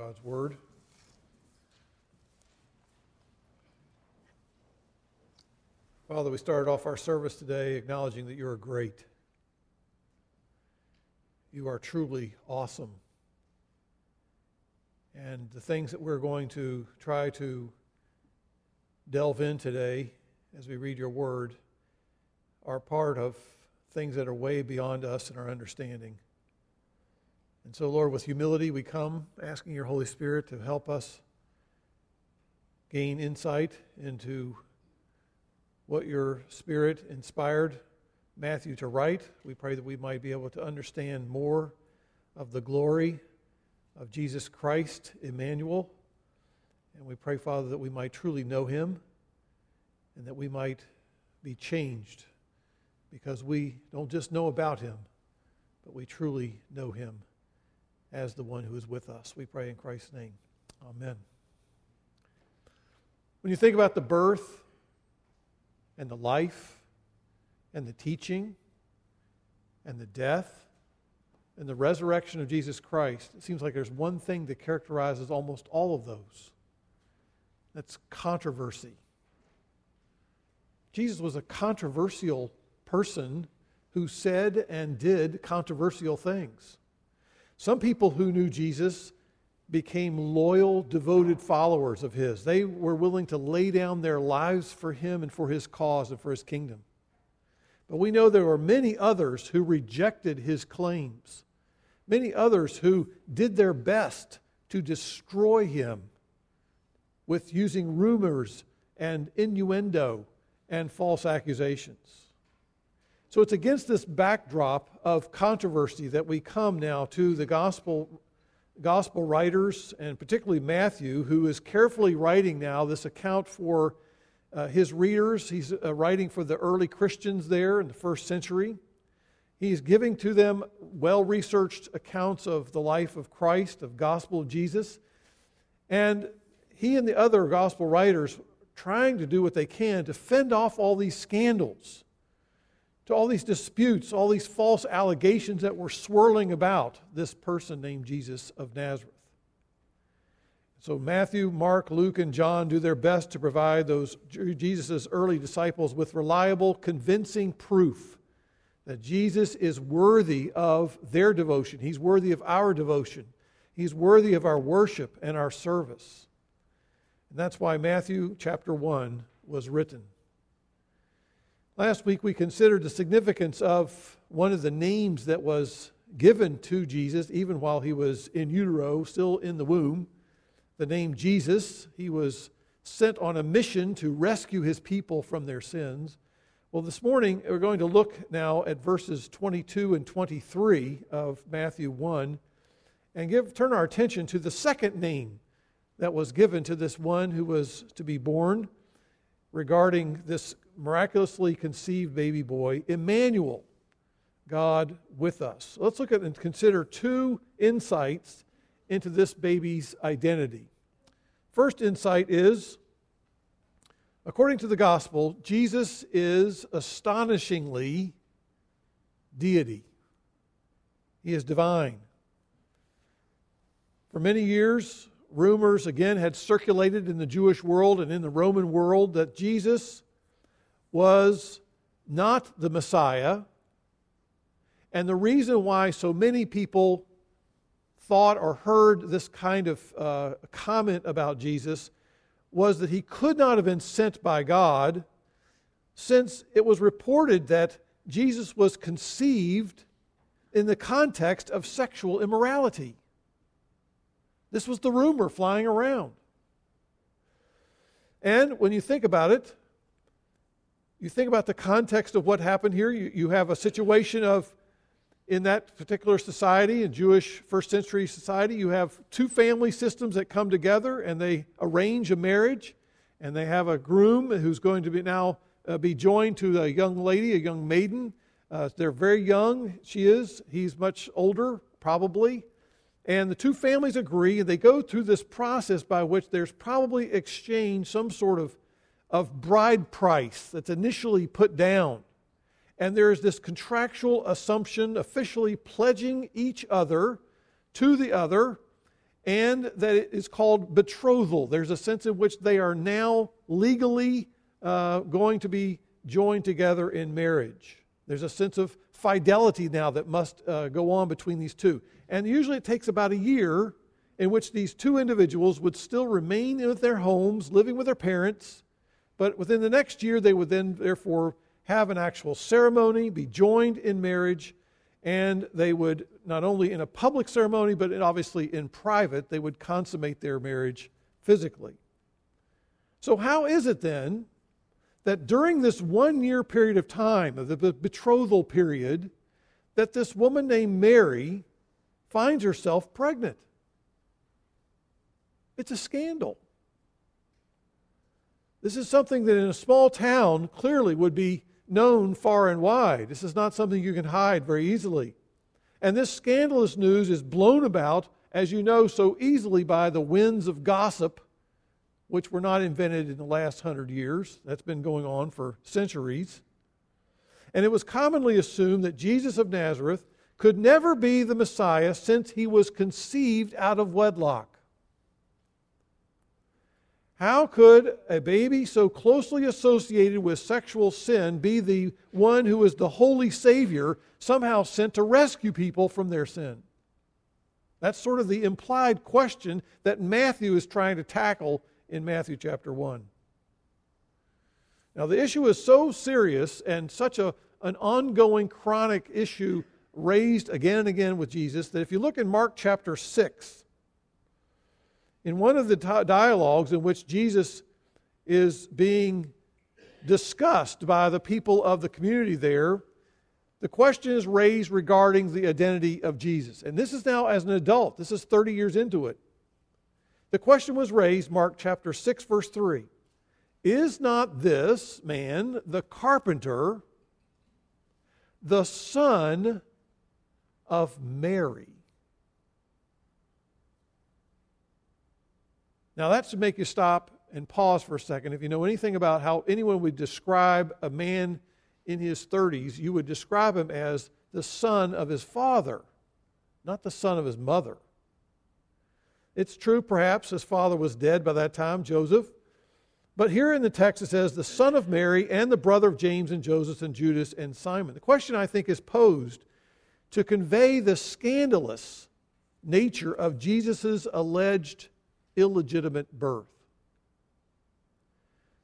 God's Word. Father, we started off our service today acknowledging that you are great. You are truly awesome. And the things that we're going to try to delve in today as we read your word are part of things that are way beyond us and our understanding. And so, Lord, with humility, we come asking your Holy Spirit to help us gain insight into what your Spirit inspired Matthew to write. We pray that we might be able to understand more of the glory of Jesus Christ, Immanuel. And we pray, Father, that we might truly know him and that we might be changed because we don't just know about him, but we truly know him as the one who is with us. We pray in Christ's name. Amen. When you think about the birth and the life and the teaching and the death and the resurrection of Jesus Christ, it seems like there's one thing that characterizes almost all of those that's controversy. Jesus was a controversial person who said and did controversial things. Some people who knew Jesus became loyal, devoted followers of his. They were willing to lay down their lives for him and for his cause and for his kingdom. But we know there were many others who rejected his claims, many others who did their best to destroy him with using rumors and innuendo and false accusations. So it's against this backdrop of controversy that we come now to the gospel, gospel writers, and particularly Matthew, who is carefully writing now this account for uh, his readers. He's uh, writing for the early Christians there in the first century. He's giving to them well researched accounts of the life of Christ, of gospel of Jesus. And he and the other gospel writers trying to do what they can to fend off all these scandals to all these disputes, all these false allegations that were swirling about this person named Jesus of Nazareth. So Matthew, Mark, Luke, and John do their best to provide those Jesus' early disciples with reliable, convincing proof that Jesus is worthy of their devotion. He's worthy of our devotion. He's worthy of our worship and our service. And that's why Matthew chapter 1 was written. Last week we considered the significance of one of the names that was given to Jesus, even while he was in utero, still in the womb. The name Jesus. He was sent on a mission to rescue his people from their sins. Well, this morning we're going to look now at verses 22 and 23 of Matthew 1 and give, turn our attention to the second name that was given to this one who was to be born regarding this miraculously conceived baby boy, Immanuel, God with us. Let's look at and consider two insights into this baby's identity. First insight is according to the gospel, Jesus is astonishingly deity, he is divine. For many years, rumors again had circulated in the Jewish world and in the Roman world that Jesus was not the Messiah. And the reason why so many people thought or heard this kind of uh, comment about Jesus was that he could not have been sent by God, since it was reported that Jesus was conceived in the context of sexual immorality. This was the rumor flying around. And when you think about it, you think about the context of what happened here. You, you have a situation of, in that particular society, in Jewish first century society, you have two family systems that come together and they arrange a marriage. And they have a groom who's going to be now uh, be joined to a young lady, a young maiden. Uh, they're very young. She is. He's much older, probably. And the two families agree, and they go through this process by which there's probably exchanged some sort of of bride price that's initially put down. And there is this contractual assumption officially pledging each other to the other and that it is called betrothal. There's a sense in which they are now legally uh, going to be joined together in marriage. There's a sense of fidelity now that must uh, go on between these two. And usually it takes about a year in which these two individuals would still remain in their homes, living with their parents, but within the next year they would then, therefore, have an actual ceremony, be joined in marriage, and they would not only in a public ceremony, but obviously in private, they would consummate their marriage physically. So, how is it then that during this one year period of time, of the betrothal period, that this woman named Mary finds herself pregnant? It's a scandal. This is something that in a small town clearly would be known far and wide. This is not something you can hide very easily. And this scandalous news is blown about, as you know, so easily by the winds of gossip, which were not invented in the last hundred years. That's been going on for centuries. And it was commonly assumed that Jesus of Nazareth could never be the Messiah since he was conceived out of wedlock. How could a baby so closely associated with sexual sin be the one who is the holy Savior, somehow sent to rescue people from their sin? That's sort of the implied question that Matthew is trying to tackle in Matthew chapter 1. Now, the issue is so serious and such a, an ongoing chronic issue raised again and again with Jesus that if you look in Mark chapter 6, in one of the dialogues in which Jesus is being discussed by the people of the community there, the question is raised regarding the identity of Jesus. And this is now as an adult, this is 30 years into it. The question was raised, Mark chapter 6, verse 3. Is not this man, the carpenter, the son of Mary? Now, that should make you stop and pause for a second. If you know anything about how anyone would describe a man in his 30s, you would describe him as the son of his father, not the son of his mother. It's true, perhaps, his father was dead by that time, Joseph. But here in the text it says, the son of Mary and the brother of James and Joseph and Judas and Simon. The question, I think, is posed to convey the scandalous nature of Jesus' alleged illegitimate birth.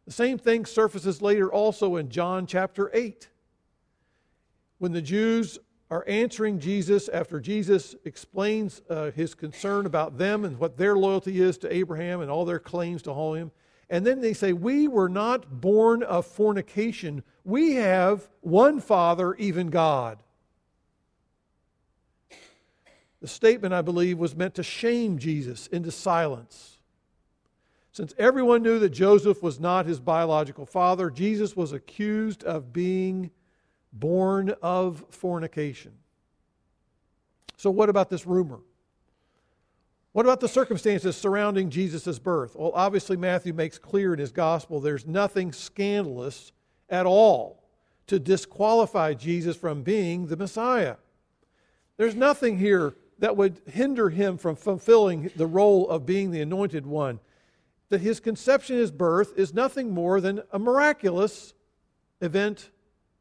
The same thing surfaces later also in John chapter 8. When the Jews are answering Jesus after Jesus explains uh, his concern about them and what their loyalty is to Abraham and all their claims to him. And then they say, We were not born of fornication. We have one Father, even God. The statement, I believe, was meant to shame Jesus into silence. Since everyone knew that Joseph was not his biological father, Jesus was accused of being born of fornication. So, what about this rumor? What about the circumstances surrounding Jesus' birth? Well, obviously, Matthew makes clear in his gospel there's nothing scandalous at all to disqualify Jesus from being the Messiah. There's nothing here that would hinder him from fulfilling the role of being the anointed one. That his conception, his birth, is nothing more than a miraculous event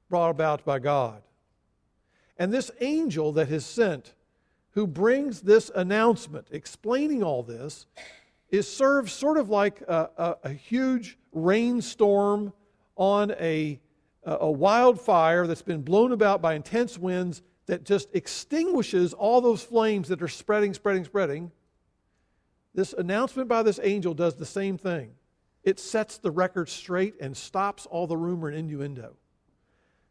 brought about by God. And this angel that is sent, who brings this announcement explaining all this, is served sort of like a, a, a huge rainstorm on a, a wildfire that's been blown about by intense winds that just extinguishes all those flames that are spreading, spreading, spreading. This announcement by this angel does the same thing. It sets the record straight and stops all the rumor and innuendo.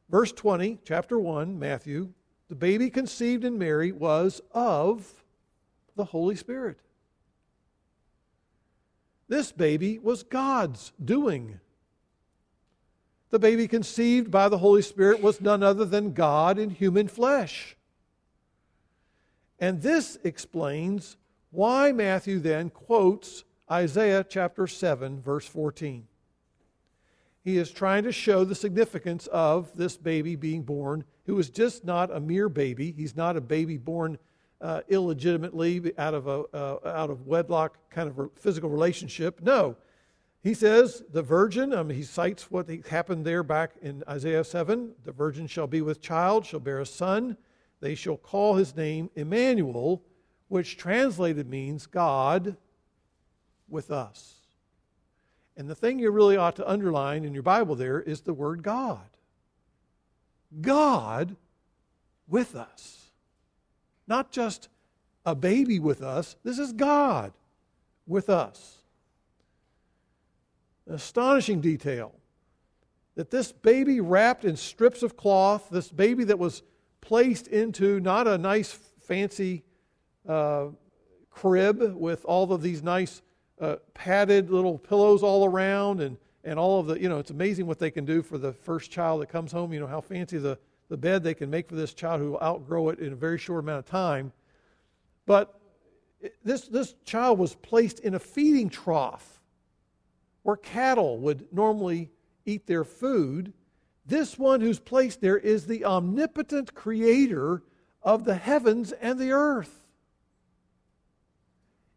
Verse 20, chapter 1, Matthew the baby conceived in Mary was of the Holy Spirit. This baby was God's doing. The baby conceived by the Holy Spirit was none other than God in human flesh. And this explains why Matthew then quotes Isaiah chapter 7, verse 14. He is trying to show the significance of this baby being born, who is just not a mere baby. He's not a baby born uh, illegitimately out of, a, uh, out of wedlock kind of physical relationship. No. He says the virgin, um, he cites what happened there back in Isaiah 7 the virgin shall be with child, shall bear a son. They shall call his name Immanuel, which translated means God with us. And the thing you really ought to underline in your Bible there is the word God. God with us. Not just a baby with us, this is God with us. Astonishing detail that this baby wrapped in strips of cloth, this baby that was placed into not a nice, fancy uh, crib with all of these nice uh, padded little pillows all around and, and all of the, you know, it's amazing what they can do for the first child that comes home. You know, how fancy the, the bed they can make for this child who will outgrow it in a very short amount of time. But this, this child was placed in a feeding trough where cattle would normally eat their food. This one who's placed there is the omnipotent creator of the heavens and the earth.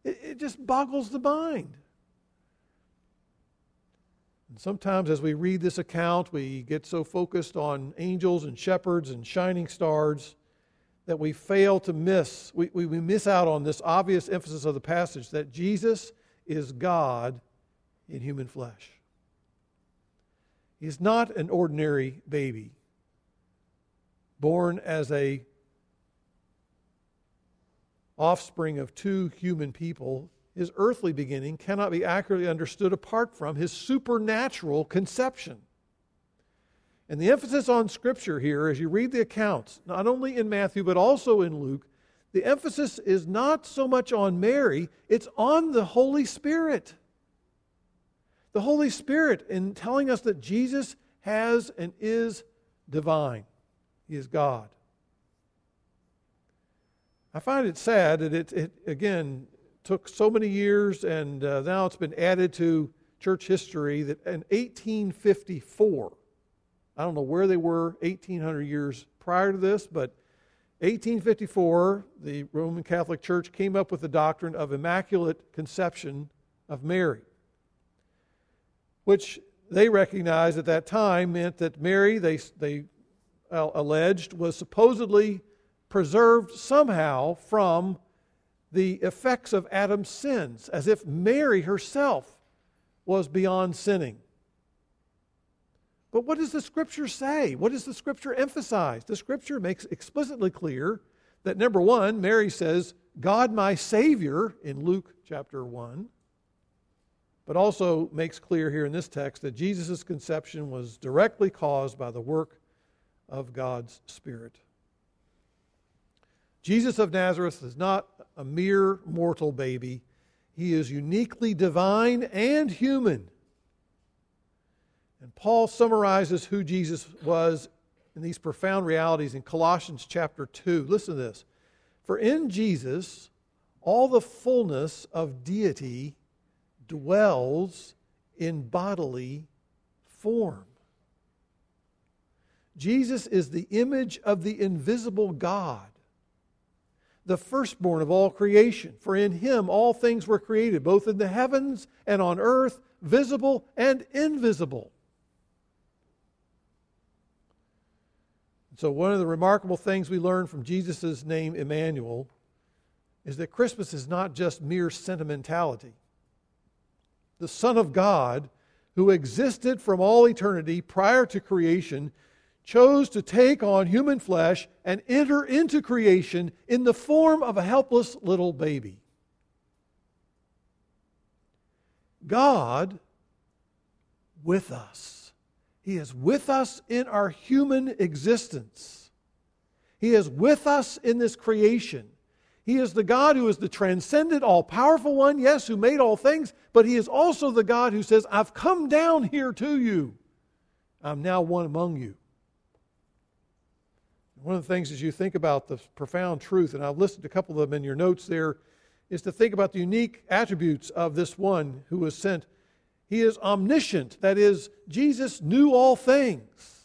It, it just boggles the mind. And sometimes, as we read this account, we get so focused on angels and shepherds and shining stars that we fail to miss, we, we, we miss out on this obvious emphasis of the passage that Jesus is God in human flesh. He is not an ordinary baby born as a offspring of two human people, his earthly beginning cannot be accurately understood apart from his supernatural conception. And the emphasis on Scripture here, as you read the accounts, not only in Matthew but also in Luke, the emphasis is not so much on Mary, it's on the Holy Spirit. The Holy Spirit in telling us that Jesus has and is divine, He is God. I find it sad that it, it again, took so many years and uh, now it's been added to church history that in 1854, I don't know where they were 1800 years prior to this, but 1854, the Roman Catholic Church came up with the doctrine of Immaculate Conception of Mary, which they recognized at that time meant that Mary, they, they uh, alleged, was supposedly preserved somehow from the effects of Adam's sins, as if Mary herself was beyond sinning. But what does the scripture say? What does the scripture emphasize? The scripture makes explicitly clear that number one, Mary says, God my Savior in Luke chapter 1, but also makes clear here in this text that Jesus' conception was directly caused by the work of God's Spirit. Jesus of Nazareth is not a mere mortal baby, he is uniquely divine and human. And Paul summarizes who Jesus was in these profound realities in Colossians chapter 2. Listen to this. For in Jesus, all the fullness of deity dwells in bodily form. Jesus is the image of the invisible God the firstborn of all creation. For in him all things were created, both in the heavens and on earth, visible and invisible. So, one of the remarkable things we learn from Jesus' name, Immanuel, is that Christmas is not just mere sentimentality. The Son of God, who existed from all eternity prior to creation, chose to take on human flesh and enter into creation in the form of a helpless little baby. God with us. He is with us in our human existence. He is with us in this creation. He is the God who is the transcendent, all powerful one, yes, who made all things, but He is also the God who says, I've come down here to you. I'm now one among you. One of the things as you think about the profound truth, and I've listed a couple of them in your notes there, is to think about the unique attributes of this one who was sent. He is omniscient, that is, Jesus knew all things.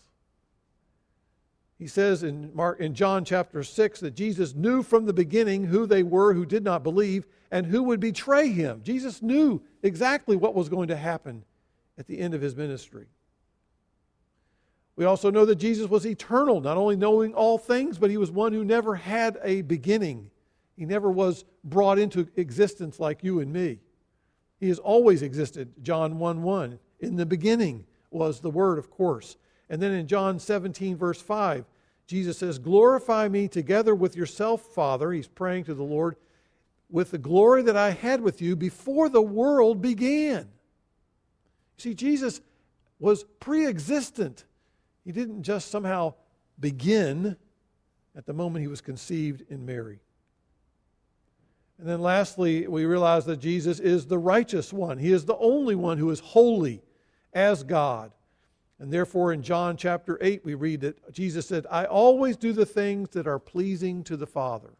He says in, Mark, in John chapter 6 that Jesus knew from the beginning who they were who did not believe and who would betray him. Jesus knew exactly what was going to happen at the end of his ministry. We also know that Jesus was eternal, not only knowing all things, but he was one who never had a beginning. He never was brought into existence like you and me. He has always existed. John 1 1. In the beginning was the Word, of course. And then in John 17, verse 5, Jesus says, Glorify me together with yourself, Father. He's praying to the Lord, with the glory that I had with you before the world began. See, Jesus was pre existent he didn't just somehow begin at the moment he was conceived in Mary. And then lastly, we realize that Jesus is the righteous one. He is the only one who is holy as God. And therefore, in John chapter 8, we read that Jesus said, I always do the things that are pleasing to the Father.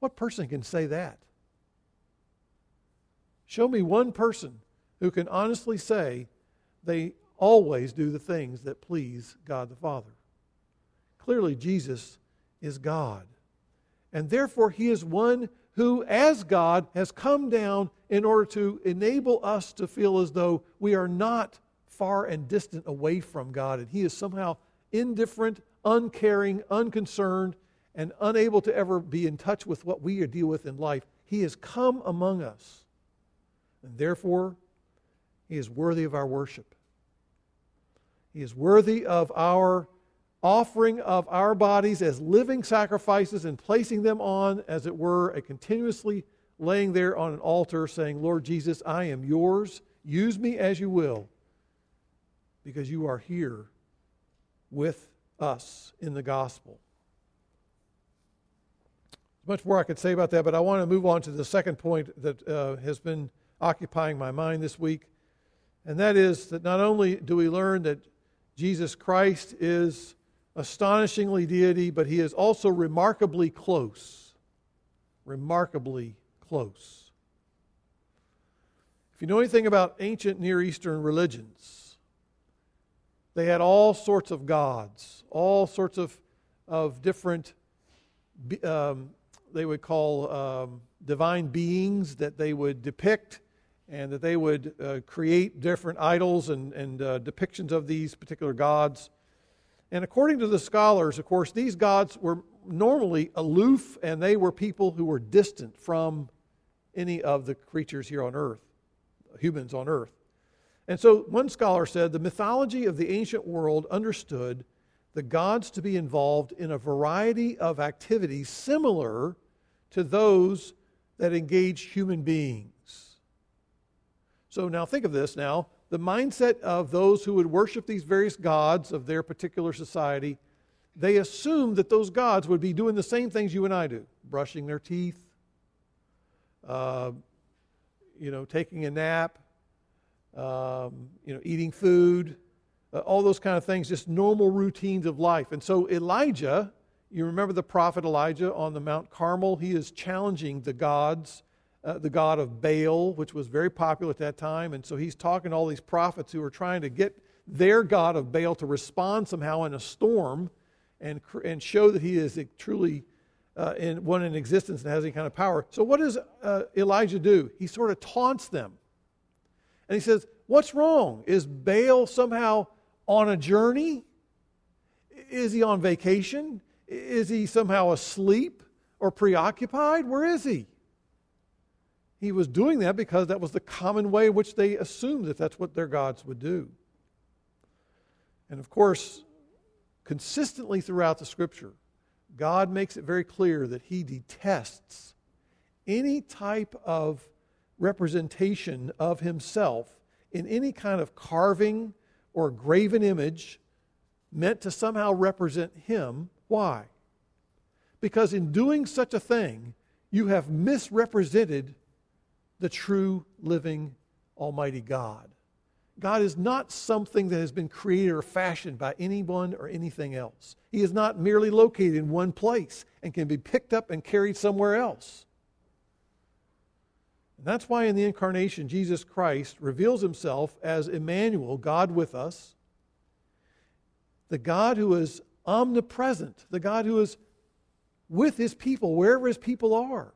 What person can say that? Show me one person who can honestly say they always do the things that please God the Father. Clearly, Jesus is God. And therefore, He is one who, as God, has come down in order to enable us to feel as though we are not far and distant away from God, and He is somehow indifferent, uncaring, unconcerned, and unable to ever be in touch with what we deal with in life. He has come among us. And therefore, He is worthy of our worship. He is worthy of our offering of our bodies as living sacrifices and placing them on, as it were, a continuously laying there on an altar saying, Lord Jesus, I am yours. Use me as you will, because you are here with us in the gospel. There's much more I could say about that, but I want to move on to the second point that uh, has been occupying my mind this week, and that is that not only do we learn that Jesus Christ is astonishingly deity, but he is also remarkably close. Remarkably close. If you know anything about ancient Near Eastern religions, they had all sorts of gods, all sorts of, of different, um, they would call um, divine beings that they would depict and that they would uh, create different idols and, and uh, depictions of these particular gods. And according to the scholars, of course, these gods were normally aloof and they were people who were distant from any of the creatures here on earth, humans on earth. And so one scholar said the mythology of the ancient world understood the gods to be involved in a variety of activities similar to those that engage human beings. So now think of this now. The mindset of those who would worship these various gods of their particular society, they assumed that those gods would be doing the same things you and I do brushing their teeth, uh, you know, taking a nap, um, you know, eating food, uh, all those kind of things, just normal routines of life. And so Elijah, you remember the prophet Elijah on the Mount Carmel, he is challenging the gods uh, the god of Baal, which was very popular at that time. And so he's talking to all these prophets who are trying to get their god of Baal to respond somehow in a storm and, and show that he is truly uh, in, one in existence and has any kind of power. So, what does uh, Elijah do? He sort of taunts them. And he says, What's wrong? Is Baal somehow on a journey? Is he on vacation? Is he somehow asleep or preoccupied? Where is he? He was doing that because that was the common way in which they assumed that that's what their gods would do. And of course, consistently throughout the scripture, God makes it very clear that he detests any type of representation of himself in any kind of carving or graven image meant to somehow represent him. Why? Because in doing such a thing, you have misrepresented the true, living, Almighty God. God is not something that has been created or fashioned by anyone or anything else. He is not merely located in one place and can be picked up and carried somewhere else. That's why in the incarnation, Jesus Christ reveals himself as Immanuel, God with us, the God who is omnipresent, the God who is with his people, wherever his people are.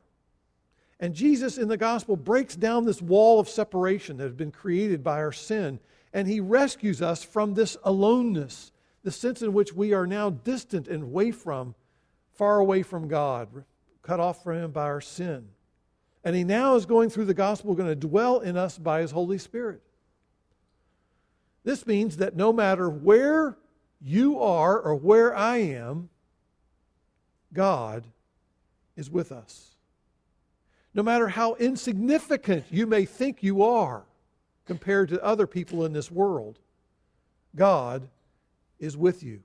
And Jesus in the gospel breaks down this wall of separation that has been created by our sin, and he rescues us from this aloneness, the sense in which we are now distant and away from, far away from God, cut off from him by our sin. And he now is going through the gospel, going to dwell in us by his Holy Spirit. This means that no matter where you are or where I am, God is with us. No matter how insignificant you may think you are compared to other people in this world, God is with you.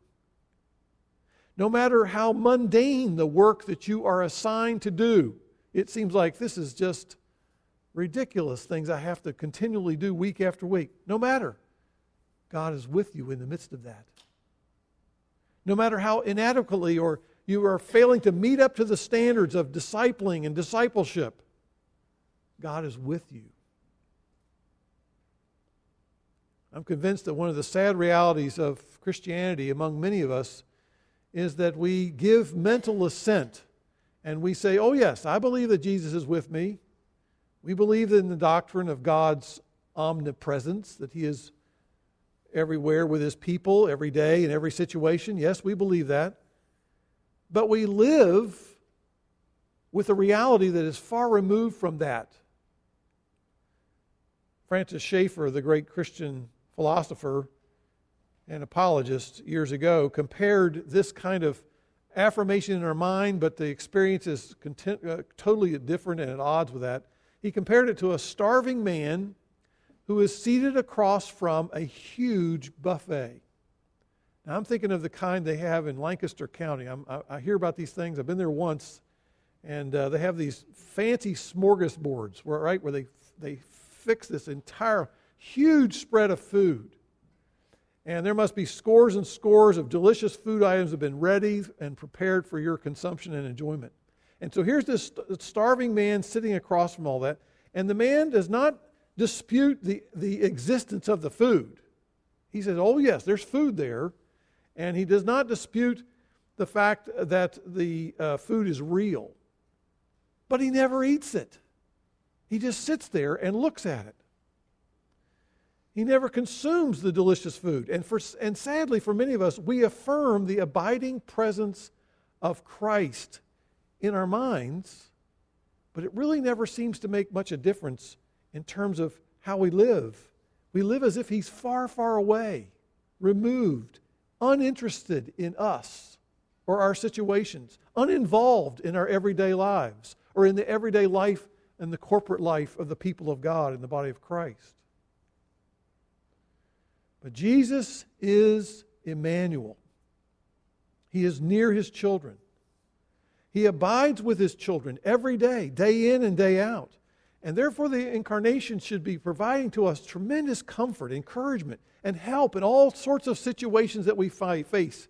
No matter how mundane the work that you are assigned to do, it seems like this is just ridiculous things I have to continually do week after week. No matter, God is with you in the midst of that. No matter how inadequately or you are failing to meet up to the standards of discipling and discipleship, God is with you. I'm convinced that one of the sad realities of Christianity among many of us is that we give mental assent and we say, Oh, yes, I believe that Jesus is with me. We believe in the doctrine of God's omnipresence, that He is everywhere with His people every day in every situation. Yes, we believe that. But we live with a reality that is far removed from that. Francis Schaeffer, the great Christian philosopher and apologist years ago, compared this kind of affirmation in our mind, but the experience is content, uh, totally different and at odds with that. He compared it to a starving man who is seated across from a huge buffet. Now, I'm thinking of the kind they have in Lancaster County. I, I hear about these things. I've been there once, and uh, they have these fancy smorgasbords, right, where they, they fix this entire huge spread of food. And there must be scores and scores of delicious food items that have been ready and prepared for your consumption and enjoyment. And so here's this starving man sitting across from all that, and the man does not dispute the, the existence of the food. He says, Oh, yes, there's food there and he does not dispute the fact that the uh, food is real. But he never eats it. He just sits there and looks at it. He never consumes the delicious food. And, for, and sadly, for many of us, we affirm the abiding presence of Christ in our minds, but it really never seems to make much of a difference in terms of how we live. We live as if He's far, far away, removed, uninterested in us or our situations, uninvolved in our everyday lives or in the everyday life and the corporate life of the people of God in the body of Christ. But Jesus is Immanuel. He is near his children. He abides with his children every day, day in and day out. And therefore, the incarnation should be providing to us tremendous comfort, encouragement, and help in all sorts of situations that we face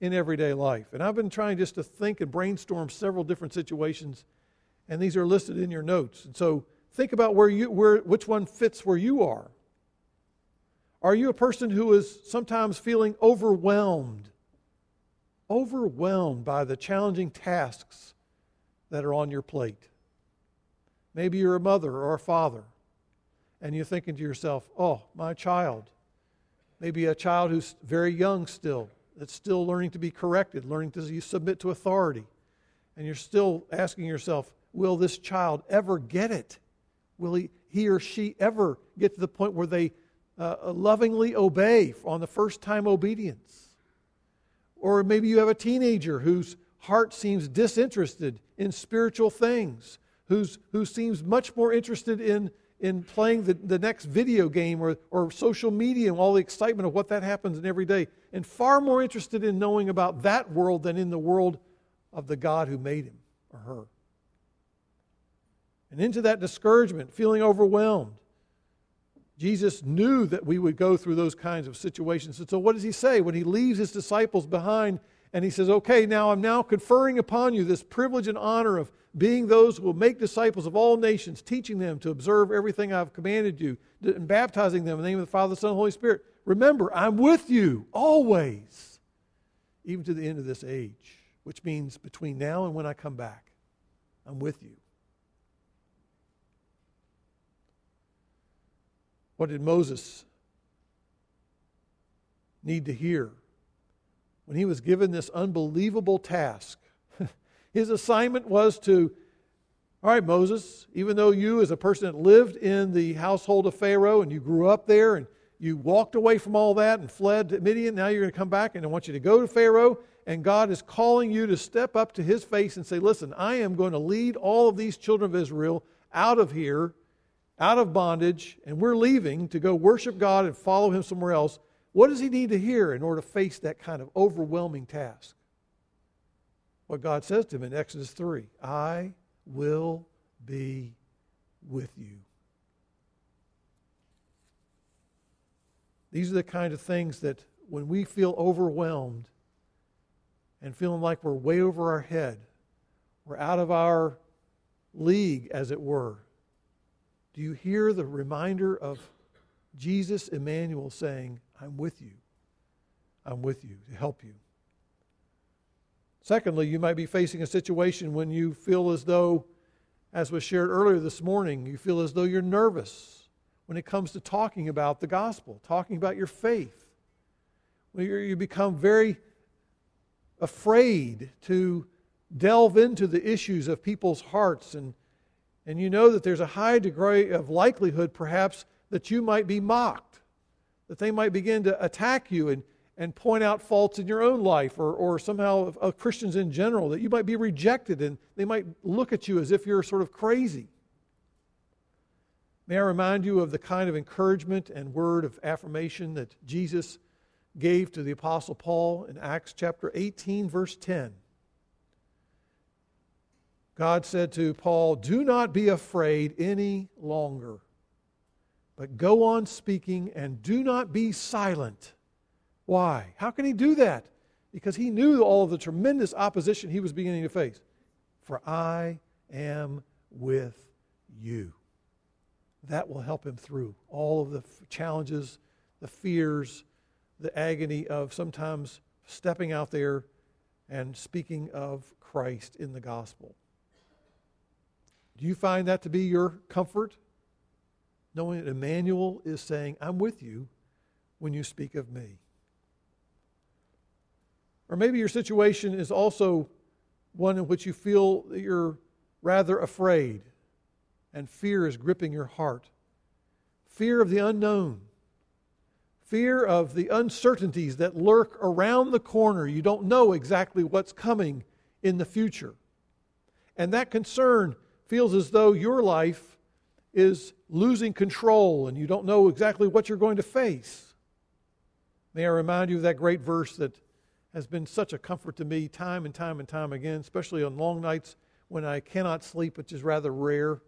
in everyday life. And I've been trying just to think and brainstorm several different situations, and these are listed in your notes. And so think about where you, where, which one fits where you are. Are you a person who is sometimes feeling overwhelmed? Overwhelmed by the challenging tasks that are on your plate. Maybe you're a mother or a father, and you're thinking to yourself, oh, my child. Maybe a child who's very young still, that's still learning to be corrected, learning to submit to authority. And you're still asking yourself, will this child ever get it? Will he, he or she ever get to the point where they uh, lovingly obey on the first time obedience? Or maybe you have a teenager whose heart seems disinterested in spiritual things who's, who seems much more interested in, in playing the, the next video game or, or social media and all the excitement of what that happens in every day, and far more interested in knowing about that world than in the world of the God who made him or her. And into that discouragement, feeling overwhelmed, Jesus knew that we would go through those kinds of situations. And so, what does he say when he leaves his disciples behind and he says, Okay, now I'm now conferring upon you this privilege and honor of being those who will make disciples of all nations, teaching them to observe everything I've commanded you, and baptizing them in the name of the Father, the Son, and the Holy Spirit. Remember, I'm with you always, even to the end of this age, which means between now and when I come back, I'm with you. What did Moses need to hear when he was given this unbelievable task? His assignment was to, all right, Moses, even though you, as a person that lived in the household of Pharaoh and you grew up there and you walked away from all that and fled to Midian, now you're going to come back and I want you to go to Pharaoh. And God is calling you to step up to his face and say, Listen, I am going to lead all of these children of Israel out of here out of bondage and we're leaving to go worship God and follow Him somewhere else, what does he need to hear in order to face that kind of overwhelming task? What God says to him in Exodus 3 I will be with you. These are the kind of things that when we feel overwhelmed and feeling like we're way over our head, we're out of our league, as it were, do you hear the reminder of Jesus, Immanuel, saying, I'm with you? I'm with you to help you. Secondly, you might be facing a situation when you feel as though, as was shared earlier this morning, you feel as though you're nervous when it comes to talking about the gospel, talking about your faith. When you become very afraid to delve into the issues of people's hearts and and you know that there's a high degree of likelihood, perhaps, that you might be mocked, that they might begin to attack you and, and point out faults in your own life or, or somehow of, of Christians in general, that you might be rejected and they might look at you as if you're sort of crazy. May I remind you of the kind of encouragement and word of affirmation that Jesus gave to the Apostle Paul in Acts chapter 18, verse 10. God said to Paul, Do not be afraid any longer, but go on speaking and do not be silent. Why? How can he do that? Because he knew all of the tremendous opposition he was beginning to face. For I am with you. That will help him through all of the challenges, the fears, the agony of sometimes stepping out there and speaking of Christ in the gospel. Do you find that to be your comfort? Knowing that Immanuel is saying, I'm with you when you speak of me. Or maybe your situation is also one in which you feel that you're rather afraid and fear is gripping your heart. Fear of the unknown, fear of the uncertainties that lurk around the corner. You don't know exactly what's coming in the future. And that concern feels as though your life is losing control and you don't know exactly what you're going to face. May I remind you of that great verse that has been such a comfort to me time and time and time again, especially on long nights when I cannot sleep, which is rather rare.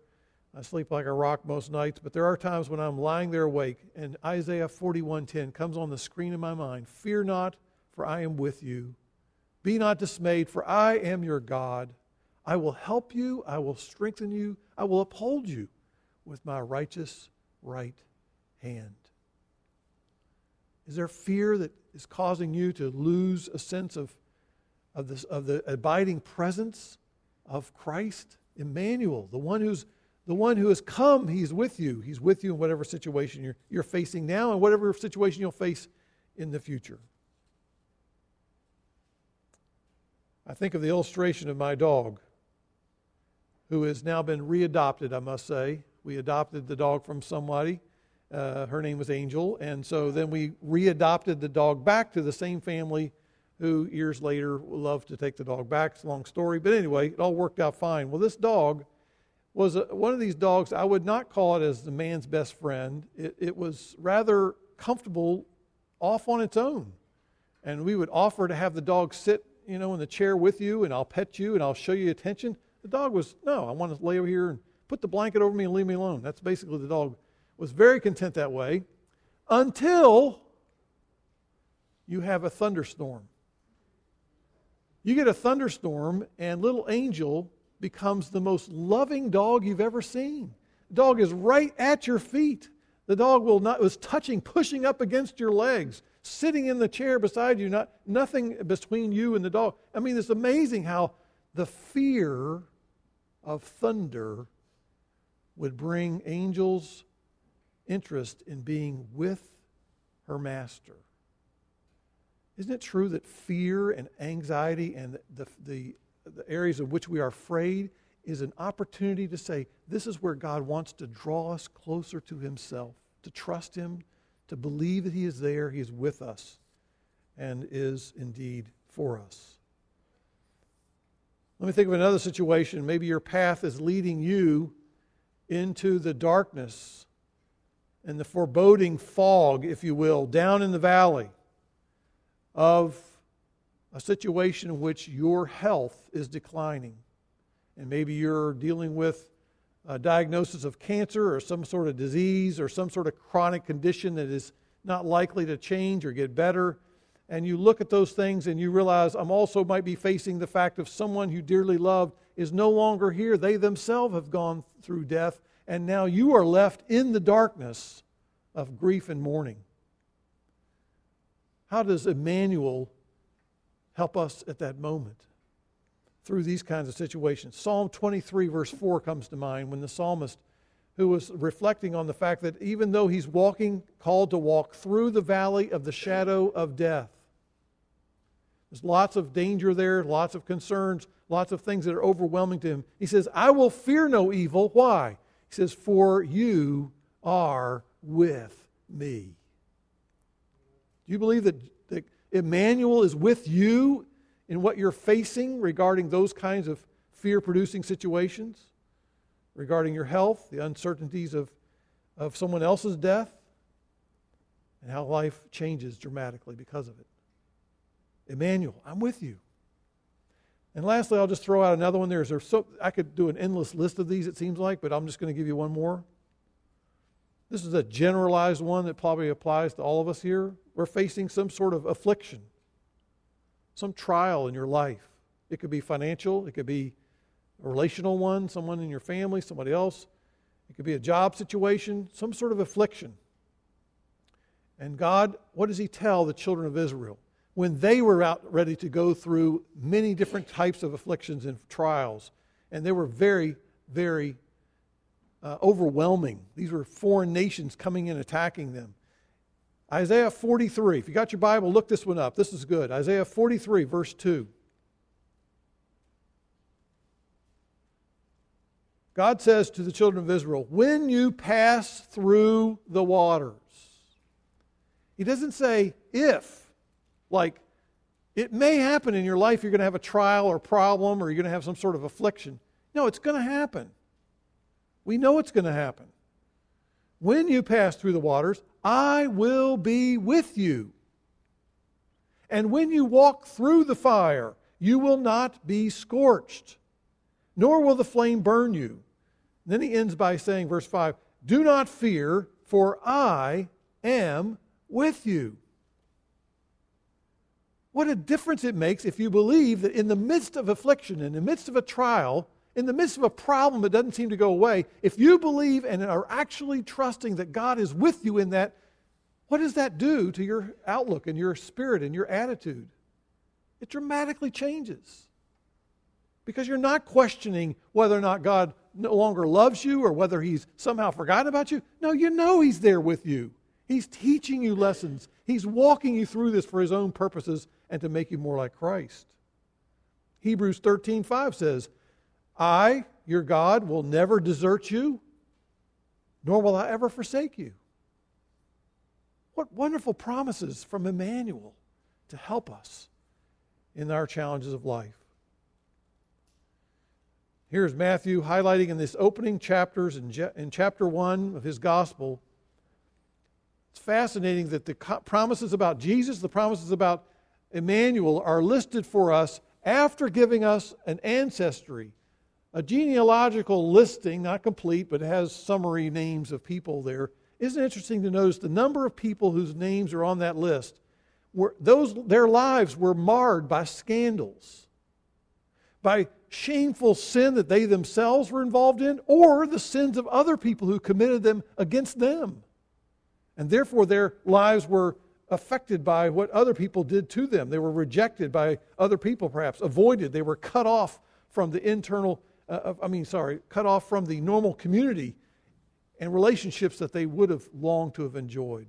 I sleep like a rock most nights, but there are times when I'm lying there awake and Isaiah 41:10 comes on the screen in my mind. Fear not, for I am with you. Be not dismayed, for I am your God. I will help you, I will strengthen you, I will uphold you with my righteous right hand. Is there fear that is causing you to lose a sense of, of, this, of the abiding presence of Christ? Immanuel, the one who's the one who has come, he's with you. He's with you in whatever situation you're, you're facing now and whatever situation you'll face in the future. I think of the illustration of my dog who has now been readopted, I must say. We adopted the dog from somebody. Uh, her name was Angel. And so then we readopted the dog back to the same family who years later loved to take the dog back. It's a long story. But anyway, it all worked out fine. Well, this dog was a, one of these dogs, I would not call it as the man's best friend. It, it was rather comfortable off on its own. And we would offer to have the dog sit, you know, in the chair with you, and I'll pet you and I'll show you attention. The dog was, no, I want to lay over here and put the blanket over me and leave me alone. That's basically the dog was very content that way until you have a thunderstorm. You get a thunderstorm, and little Angel becomes the most loving dog you've ever seen. The dog is right at your feet. The dog will not was touching, pushing up against your legs, sitting in the chair beside you, not, nothing between you and the dog. I mean, it's amazing how the fear of thunder would bring Angel's interest in being with her master. Isn't it true that fear and anxiety and the, the, the areas in which we are afraid is an opportunity to say, this is where God wants to draw us closer to Himself, to trust Him, to believe that He is there, He is with us, and is indeed for us. Let me think of another situation. Maybe your path is leading you into the darkness and the foreboding fog, if you will, down in the valley of a situation in which your health is declining. And maybe you're dealing with a diagnosis of cancer or some sort of disease or some sort of chronic condition that is not likely to change or get better. And you look at those things and you realize I'm also might be facing the fact of someone you dearly loved is no longer here. They themselves have gone through death, and now you are left in the darkness of grief and mourning. How does Immanuel help us at that moment through these kinds of situations? Psalm 23, verse 4 comes to mind when the psalmist, who was reflecting on the fact that even though he's walking, called to walk through the valley of the shadow of death, there's lots of danger there, lots of concerns, lots of things that are overwhelming to him. He says, I will fear no evil. Why? He says, For you are with me. Do you believe that, that Immanuel is with you in what you're facing regarding those kinds of fear producing situations? Regarding your health, the uncertainties of, of someone else's death, and how life changes dramatically because of it. Immanuel, I'm with you. And lastly, I'll just throw out another one. There's, so, I could do an endless list of these, it seems like, but I'm just going to give you one more. This is a generalized one that probably applies to all of us here. We're facing some sort of affliction, some trial in your life. It could be financial, it could be a relational one, someone in your family, somebody else. It could be a job situation, some sort of affliction. And God, what does He tell the children of Israel? When they were out ready to go through many different types of afflictions and trials, and they were very, very uh, overwhelming. These were foreign nations coming in attacking them. Isaiah 43. If you got your Bible, look this one up. This is good. Isaiah 43, verse 2. God says to the children of Israel, When you pass through the waters, He doesn't say if, like it may happen in your life, you're going to have a trial or problem or you're going to have some sort of affliction. No, it's going to happen. We know it's going to happen. When you pass through the waters, I will be with you. And when you walk through the fire, you will not be scorched, nor will the flame burn you. And then he ends by saying, verse 5 Do not fear, for I am with you. What a difference it makes if you believe that in the midst of affliction, in the midst of a trial, in the midst of a problem that doesn't seem to go away, if you believe and are actually trusting that God is with you in that, what does that do to your outlook and your spirit and your attitude? It dramatically changes. Because you're not questioning whether or not God no longer loves you or whether he's somehow forgotten about you. No, you know he's there with you. He's teaching you lessons. He's walking you through this for his own purposes and to make you more like Christ. Hebrews 13:5 says, I, your God, will never desert you, nor will I ever forsake you. What wonderful promises from Immanuel to help us in our challenges of life. Here's Matthew highlighting in this opening chapters in, in chapter 1 of his gospel. It's fascinating that the promises about Jesus, the promises about Immanuel, are listed for us after giving us an ancestry a genealogical listing, not complete, but has summary names of people there. Isn't it interesting to notice the number of people whose names are on that list? Were, those, their lives were marred by scandals, by shameful sin that they themselves were involved in, or the sins of other people who committed them against them. And therefore, their lives were affected by what other people did to them. They were rejected by other people, perhaps, avoided. They were cut off from the internal, uh, I mean, sorry, cut off from the normal community and relationships that they would have longed to have enjoyed.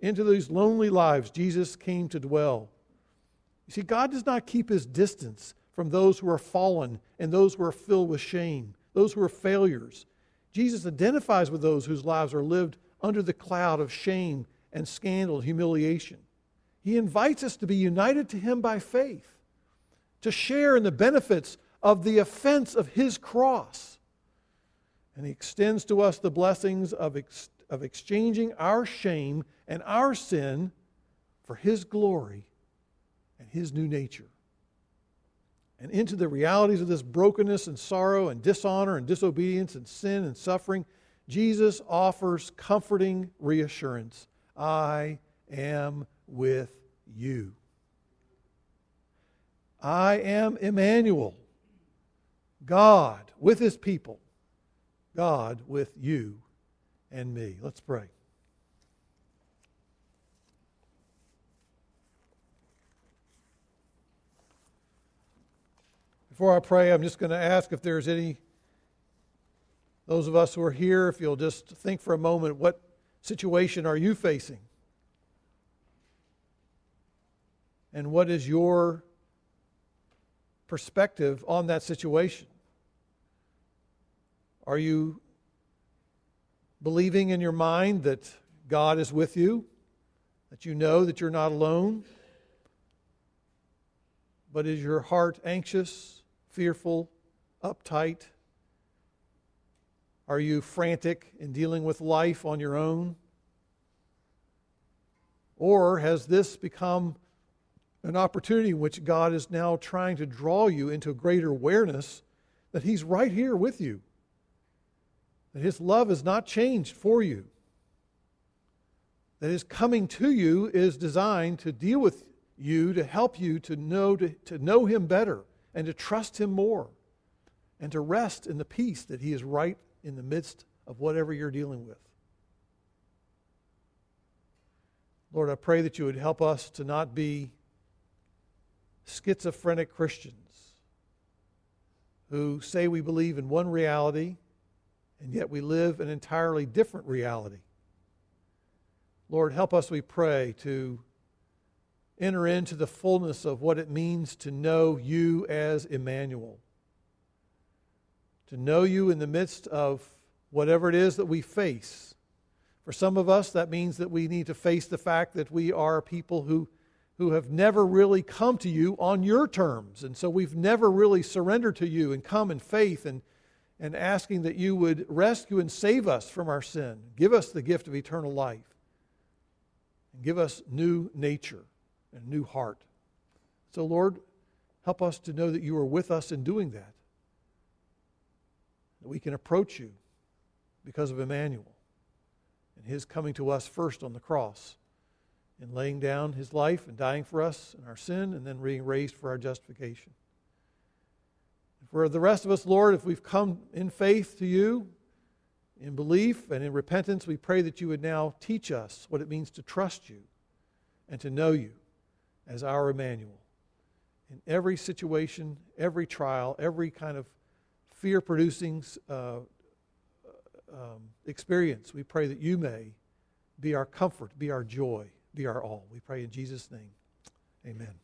Into these lonely lives, Jesus came to dwell. You see, God does not keep his distance from those who are fallen and those who are filled with shame, those who are failures. Jesus identifies with those whose lives are lived under the cloud of shame and scandal, and humiliation. He invites us to be united to him by faith, to share in the benefits of the offense of his cross. And he extends to us the blessings of, ex- of exchanging our shame and our sin for his glory and his new nature. And into the realities of this brokenness and sorrow and dishonor and disobedience and sin and suffering, Jesus offers comforting reassurance I am with you. I am Immanuel, God with his people, God with you and me. Let's pray. Before I pray, I'm just going to ask if there's any, those of us who are here, if you'll just think for a moment what situation are you facing? And what is your perspective on that situation? Are you believing in your mind that God is with you, that you know that you're not alone? But is your heart anxious, fearful, uptight? Are you frantic in dealing with life on your own? Or has this become an opportunity in which God is now trying to draw you into a greater awareness that He's right here with you? That His love has not changed for you? That His coming to you is designed to deal with you, to help you to know, to, to know Him better and to trust Him more and to rest in the peace that He is right in the midst of whatever you're dealing with. Lord, I pray that you would help us to not be schizophrenic Christians who say we believe in one reality and yet we live an entirely different reality. Lord, help us, we pray, to enter into the fullness of what it means to know you as Immanuel to know you in the midst of whatever it is that we face. For some of us, that means that we need to face the fact that we are people who, who have never really come to you on your terms. And so we've never really surrendered to you and come in faith and, and asking that you would rescue and save us from our sin. Give us the gift of eternal life. And give us new nature and new heart. So, Lord, help us to know that you are with us in doing that that we can approach you because of Immanuel and his coming to us first on the cross and laying down his life and dying for us and our sin and then being raised for our justification. For the rest of us, Lord, if we've come in faith to you, in belief and in repentance, we pray that you would now teach us what it means to trust you and to know you as our Immanuel. In every situation, every trial, every kind of fear producing uh, um, experience. We pray that you may be our comfort, be our joy, be our all. We pray in Jesus' name. Amen.